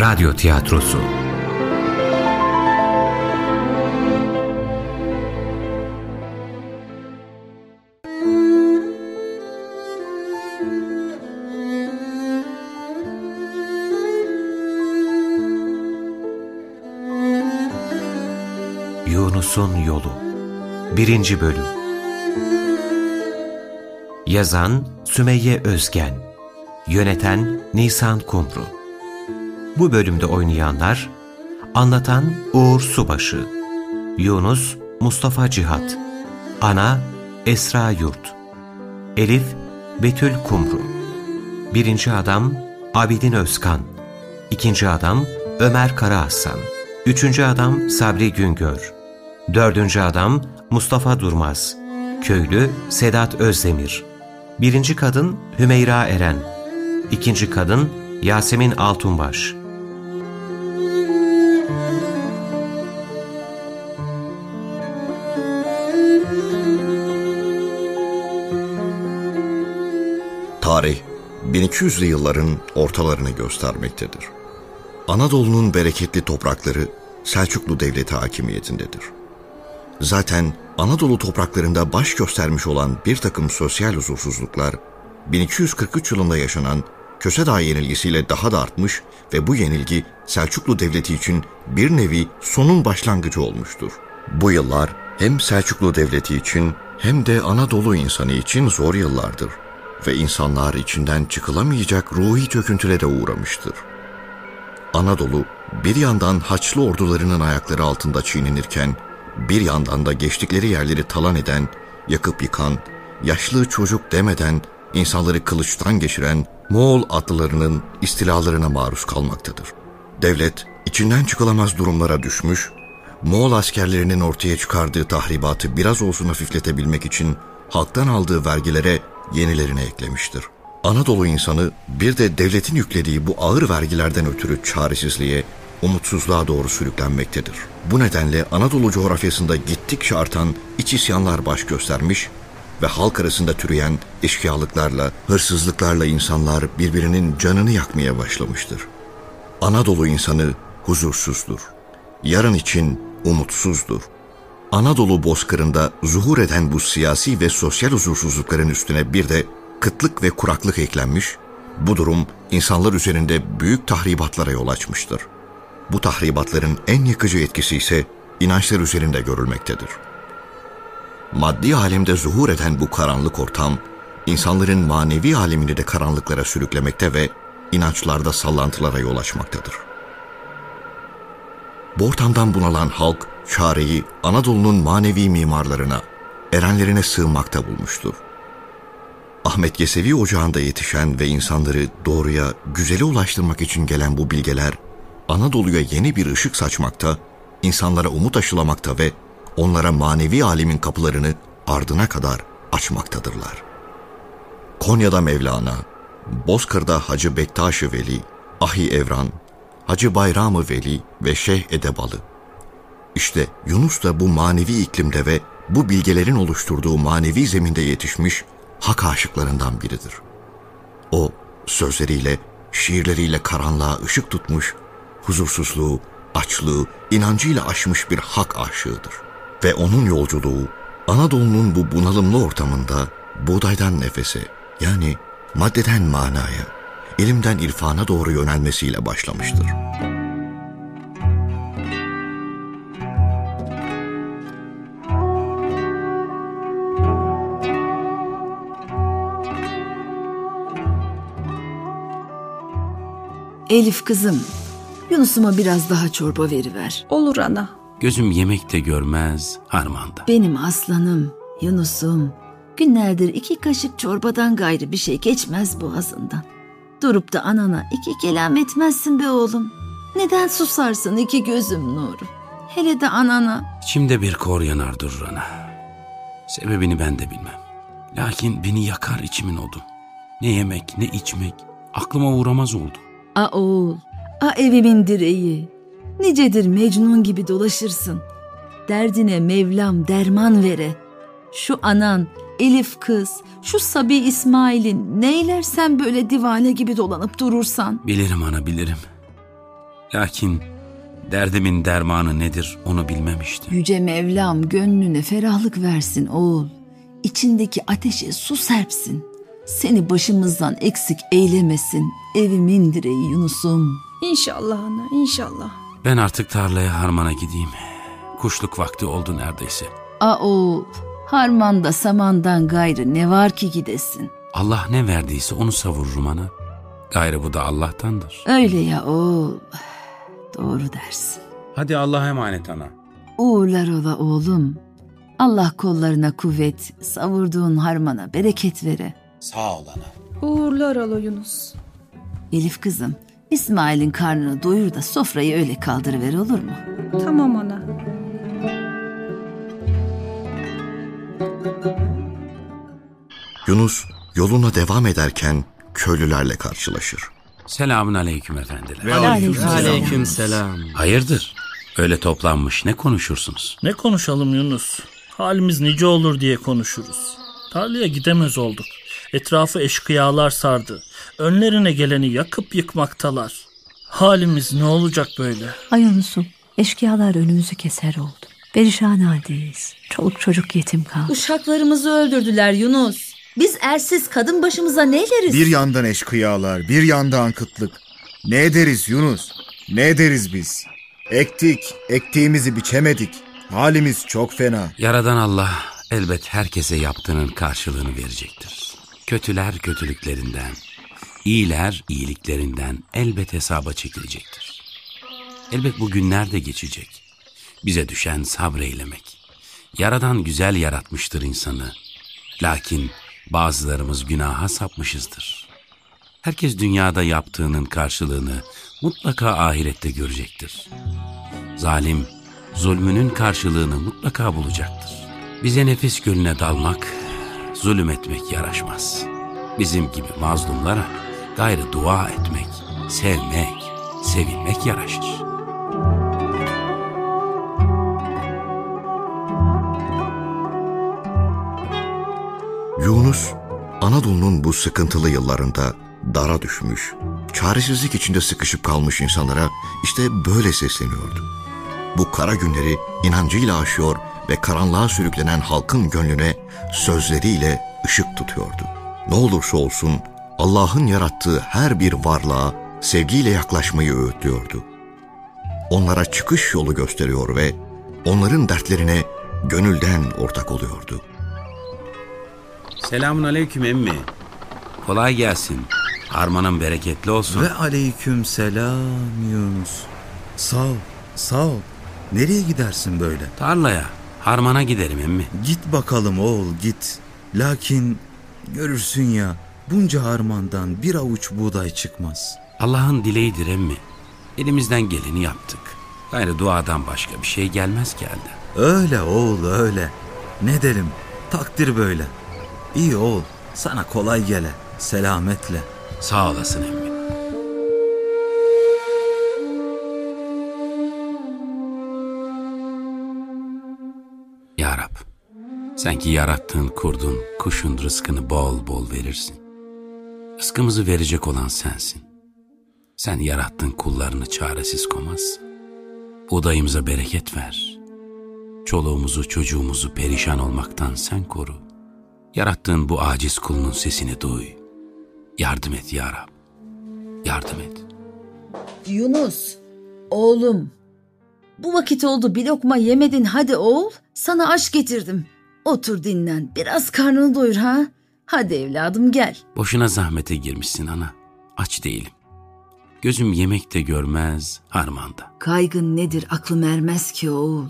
Radyo Tiyatrosu Yunus'un Yolu 1. Bölüm Yazan Sümeyye Özgen Yöneten Nisan Kumru Bu bölümde oynayanlar Anlatan Uğur Subaşı Yunus Mustafa Cihat Ana Esra Yurt Elif Betül Kumru Birinci adam Abidin Özkan İkinci adam Ömer Karahasan Üçüncü adam Sabri Güngör Dördüncü adam Mustafa Durmaz Köylü Sedat Özdemir Birinci kadın Hümeyra Eren İkinci kadın Yasemin Altunbaş Tarih 1200'lü yılların ortalarını göstermektedir. Anadolu'nun bereketli toprakları Selçuklu Devleti hakimiyetindedir. Zaten Anadolu topraklarında baş göstermiş olan bir takım sosyal huzursuzluklar 1243 yılında yaşanan Köse Dağı yenilgisiyle daha da artmış ve bu yenilgi Selçuklu Devleti için bir nevi sonun başlangıcı olmuştur. Bu yıllar hem Selçuklu Devleti için hem de Anadolu insanı için zor yıllardır ve insanlar içinden çıkılamayacak ruhi çöküntülere uğramıştır. Anadolu bir yandan Haçlı ordularının ayakları altında çiğnenirken bir yandan da geçtikleri yerleri talan eden, yakıp yıkan, yaşlı çocuk demeden insanları kılıçtan geçiren Moğol atlılarının istilalarına maruz kalmaktadır. Devlet içinden çıkılamaz durumlara düşmüş, Moğol askerlerinin ortaya çıkardığı tahribatı biraz olsun hafifletebilmek için halktan aldığı vergilere yenilerini eklemiştir. Anadolu insanı bir de devletin yüklediği bu ağır vergilerden ötürü çaresizliğe, umutsuzluğa doğru sürüklenmektedir. Bu nedenle Anadolu coğrafyasında gittikçe artan iç isyanlar baş göstermiş ve halk arasında türeyen eşkıyalıklarla, hırsızlıklarla insanlar birbirinin canını yakmaya başlamıştır. Anadolu insanı huzursuzdur. Yarın için umutsuzdur. Anadolu bozkırında zuhur eden bu siyasi ve sosyal huzursuzlukların üstüne bir de kıtlık ve kuraklık eklenmiş, bu durum insanlar üzerinde büyük tahribatlara yol açmıştır. Bu tahribatların en yıkıcı etkisi ise inançlar üzerinde görülmektedir. Maddi alemde zuhur eden bu karanlık ortam, insanların manevi alemini de karanlıklara sürüklemekte ve inançlarda sallantılara yol açmaktadır. Bu ortamdan bunalan halk, çareyi Anadolu'nun manevi mimarlarına, erenlerine sığınmakta bulmuştur. Ahmet Yesevi ocağında yetişen ve insanları doğruya, güzele ulaştırmak için gelen bu bilgeler, Anadolu'ya yeni bir ışık saçmakta, insanlara umut aşılamakta ve onlara manevi alemin kapılarını ardına kadar açmaktadırlar. Konya'da Mevlana, Bozkır'da Hacı Bektaş-ı Veli, Ahi Evran, Hacı Bayram-ı Veli ve Şeyh Edebalı. İşte Yunus da bu manevi iklimde ve bu bilgelerin oluşturduğu manevi zeminde yetişmiş hak aşıklarından biridir. O sözleriyle, şiirleriyle karanlığa ışık tutmuş, huzursuzluğu, açlığı, inancıyla aşmış bir hak aşığıdır. Ve onun yolculuğu Anadolu'nun bu bunalımlı ortamında buğdaydan nefese yani maddeden manaya, ilimden irfana doğru yönelmesiyle başlamıştır. Elif kızım, Yunus'uma biraz daha çorba veriver. Olur ana. Gözüm yemek de görmez harmanda. Benim aslanım, Yunus'um. Günlerdir iki kaşık çorbadan gayrı bir şey geçmez boğazından. Durup da anana iki kelam etmezsin be oğlum. Neden susarsın iki gözüm nuru? Hele de anana. İçimde bir kor yanar durur ana. Sebebini ben de bilmem. Lakin beni yakar içimin odu. Ne yemek ne içmek aklıma uğramaz oldu. A oğul, a evimin direği. Nicedir Mecnun gibi dolaşırsın. Derdine Mevlam derman vere. Şu anan, Elif kız, şu Sabi İsmail'in neylersen böyle divane gibi dolanıp durursan. Bilirim ana bilirim. Lakin derdimin dermanı nedir onu bilmemiştim. Yüce Mevlam gönlüne ferahlık versin oğul. İçindeki ateşe su serpsin. Seni başımızdan eksik eylemesin. Evimin direği Yunus'um. İnşallah ana inşallah. Ben artık tarlaya harmana gideyim. Kuşluk vakti oldu neredeyse. A oğul, harmanda samandan gayrı ne var ki gidesin? Allah ne verdiyse onu savururum ana. Gayrı bu da Allah'tandır. Öyle ya oğul. Doğru dersin. Hadi Allah'a emanet ana. Uğurlar ola oğlum. Allah kollarına kuvvet, savurduğun harmana bereket vere. Sağ ol ana. Uğurlar alo Yunus. Elif kızım, İsmail'in karnını doyur da sofrayı öyle kaldırıver olur mu? Tamam ana. Yunus yoluna devam ederken köylülerle karşılaşır. Selamun aleyküm efendiler. Aleyküm selam. Hayırdır? Öyle toplanmış ne konuşursunuz? Ne konuşalım Yunus? Halimiz nice olur diye konuşuruz. Tarlaya gidemez olduk. Etrafı eşkıyalar sardı. Önlerine geleni yakıp yıkmaktalar. Halimiz ne olacak böyle? Ay Yunus'um, eşkıyalar önümüzü keser oldu. Perişan haldeyiz. Çoluk çocuk yetim kaldı. Uşaklarımızı öldürdüler Yunus. Biz ersiz kadın başımıza neyleriz? Bir yandan eşkıyalar, bir yandan kıtlık. Ne ederiz Yunus? Ne ederiz biz? Ektik, ektiğimizi biçemedik. Halimiz çok fena. Yaradan Allah elbet herkese yaptığının karşılığını verecektir. Kötüler kötülüklerinden, iyiler iyiliklerinden elbet hesaba çekilecektir. Elbet bu günler de geçecek. Bize düşen sabreylemek. Yaradan güzel yaratmıştır insanı. Lakin bazılarımız günaha sapmışızdır. Herkes dünyada yaptığının karşılığını mutlaka ahirette görecektir. Zalim, zulmünün karşılığını mutlaka bulacaktır. Bize nefis gölüne dalmak, zulüm etmek yaraşmaz. Bizim gibi mazlumlara gayrı dua etmek, sevmek, sevilmek yaraşır. Yunus, Anadolu'nun bu sıkıntılı yıllarında dara düşmüş, çaresizlik içinde sıkışıp kalmış insanlara işte böyle sesleniyordu. Bu kara günleri inancıyla aşıyor ve karanlığa sürüklenen halkın gönlüne sözleriyle ışık tutuyordu. Ne olursa olsun Allah'ın yarattığı her bir varlığa sevgiyle yaklaşmayı öğütlüyordu. Onlara çıkış yolu gösteriyor ve onların dertlerine gönülden ortak oluyordu. Selamun aleyküm emmi. Kolay gelsin. Harmanın bereketli olsun. Ve aleyküm selam Yunus. Sağ ol, sağ ol. Nereye gidersin böyle? Tarlaya, harmana giderim emmi. Git bakalım oğul git. Lakin görürsün ya bunca harmandan bir avuç buğday çıkmaz. Allah'ın dileğidir emmi. Elimizden geleni yaptık. Gayrı duadan başka bir şey gelmez ki elden. Öyle oğul öyle. Ne derim takdir böyle. İyi oğul sana kolay gele selametle. Sağ olasın emmi. Sen ki yarattığın kurdun, kuşun rızkını bol bol verirsin. Rızkımızı verecek olan sensin. Sen yarattığın kullarını çaresiz komazsın. Buğdayımıza bereket ver. Çoluğumuzu çocuğumuzu perişan olmaktan sen koru. Yarattığın bu aciz kulunun sesini duy. Yardım et ya Rab. Yardım et. Yunus, oğlum. Bu vakit oldu bir lokma yemedin hadi oğul. Sana aş getirdim. Otur dinlen biraz karnını doyur ha. Hadi evladım gel. Boşuna zahmete girmişsin ana. Aç değilim. Gözüm yemek de görmez harmanda. Kaygın nedir aklım ermez ki oğul.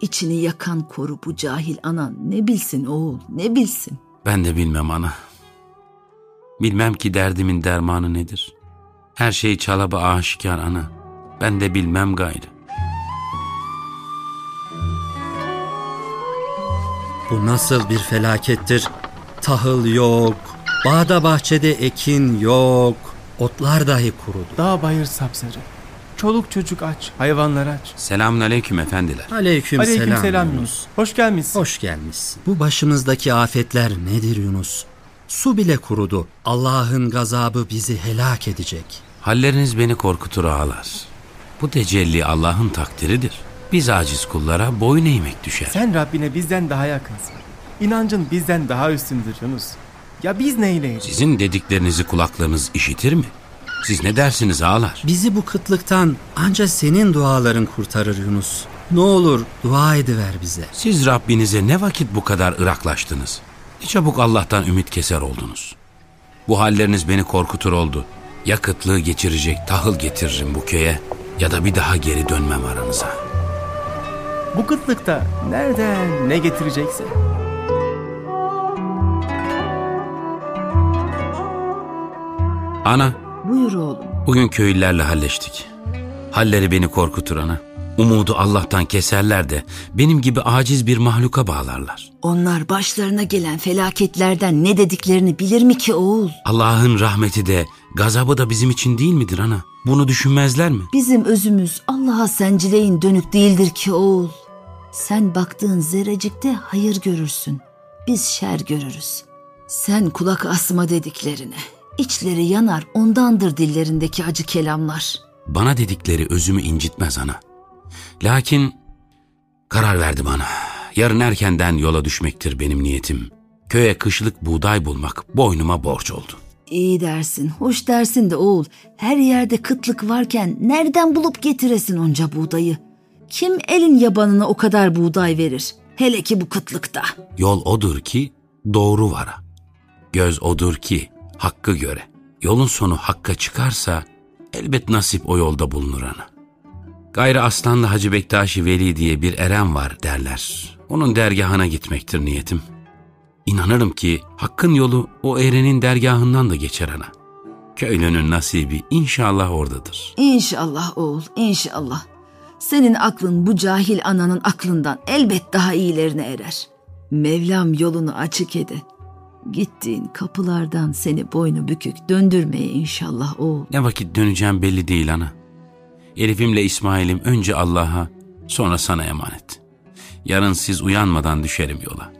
İçini yakan koru bu cahil anan ne bilsin oğul ne bilsin. Ben de bilmem ana. Bilmem ki derdimin dermanı nedir. Her şey çalaba aşikar ana. Ben de bilmem gayrı. Bu nasıl bir felakettir? Tahıl yok, bağda bahçede ekin yok, otlar dahi kurudu. Dağ bayır sapsarı. Çoluk çocuk aç, hayvanlar aç. Selamun aleyküm efendiler. Aleyküm, Aleyküm selam, selam Yunus. Yunus. Hoş gelmişsin. Hoş gelmişsin. Bu başımızdaki afetler nedir Yunus? Su bile kurudu. Allah'ın gazabı bizi helak edecek. Halleriniz beni korkutur ağalar. Bu tecelli Allah'ın takdiridir. Biz aciz kullara boyun eğmek düşer. Sen Rabbine bizden daha yakınsın. İnancın bizden daha üstündür Yunus. Ya biz neyleydik? Sizin dediklerinizi kulaklarınız işitir mi? Siz ne dersiniz ağalar? Bizi bu kıtlıktan ancak senin duaların kurtarır Yunus. Ne olur dua ediver bize. Siz Rabbinize ne vakit bu kadar ıraklaştınız? Ne çabuk Allah'tan ümit keser oldunuz. Bu halleriniz beni korkutur oldu. Ya kıtlığı geçirecek tahıl getiririm bu köye ya da bir daha geri dönmem aranıza. Bu kıtlıkta nereden ne getirecekse. Ana, Buyur oğlum. bugün köylülerle halleştik. Halleri beni korkutur ana. Umudu Allah'tan keserler de benim gibi aciz bir mahluka bağlarlar. Onlar başlarına gelen felaketlerden ne dediklerini bilir mi ki oğul? Allah'ın rahmeti de gazabı da bizim için değil midir ana? Bunu düşünmezler mi? Bizim özümüz Allah'a sencileyin dönük değildir ki oğul. Sen baktığın zerrecikte hayır görürsün. Biz şer görürüz. Sen kulak asma dediklerine. İçleri yanar ondandır dillerindeki acı kelamlar. Bana dedikleri özümü incitmez ana. Lakin karar verdi bana. Yarın erkenden yola düşmektir benim niyetim. Köye kışlık buğday bulmak boynuma borç oldu. İyi dersin, hoş dersin de oğul. Her yerde kıtlık varken nereden bulup getiresin onca buğdayı? Kim elin yabanına o kadar buğday verir? Hele ki bu kıtlıkta. Yol odur ki doğru vara. Göz odur ki hakkı göre. Yolun sonu hakka çıkarsa elbet nasip o yolda bulunur ana. Gayrı Aslanlı Hacı Bektaşi Veli diye bir erem var derler. Onun dergahına gitmektir niyetim. İnanırım ki hakkın yolu o erenin dergahından da geçer ana. Köylünün nasibi inşallah oradadır. İnşallah oğul, inşallah. Senin aklın bu cahil ananın aklından elbet daha iyilerine erer. Mevlam yolunu açık ede. Gittiğin kapılardan seni boynu bükük döndürmeye inşallah oğul. Ne vakit döneceğim belli değil ana. Elif'imle İsmail'im önce Allah'a sonra sana emanet. Yarın siz uyanmadan düşerim yola.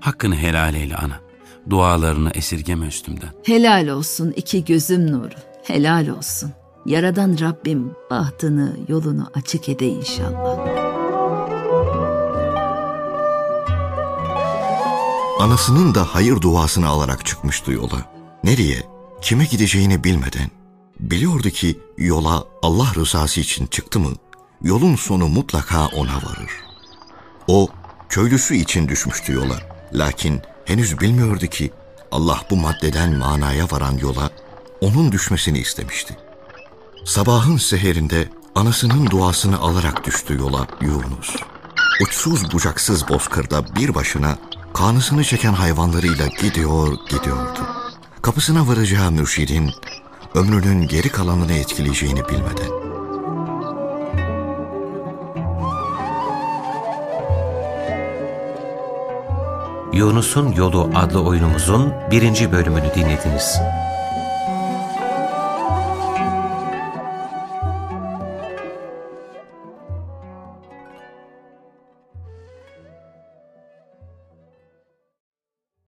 Hakkını helal eyle ana. Dualarını esirgeme üstümden. Helal olsun iki gözüm nuru. Helal olsun. Yaradan Rabbim bahtını, yolunu açık ede inşallah. Anasının da hayır duasını alarak çıkmıştı yola. Nereye, kime gideceğini bilmeden. Biliyordu ki yola Allah rızası için çıktı mı, yolun sonu mutlaka ona varır. O, köylüsü için düşmüştü yola. Lakin henüz bilmiyordu ki Allah bu maddeden manaya varan yola onun düşmesini istemişti. Sabahın seherinde anasının duasını alarak düştü yola Yunus. Uçsuz bucaksız bozkırda bir başına kanısını çeken hayvanlarıyla gidiyor gidiyordu. Kapısına varacağı mürşidin ömrünün geri kalanını etkileyeceğini bilmeden. Yunus'un Yolu adlı oyunumuzun birinci bölümünü dinlediniz.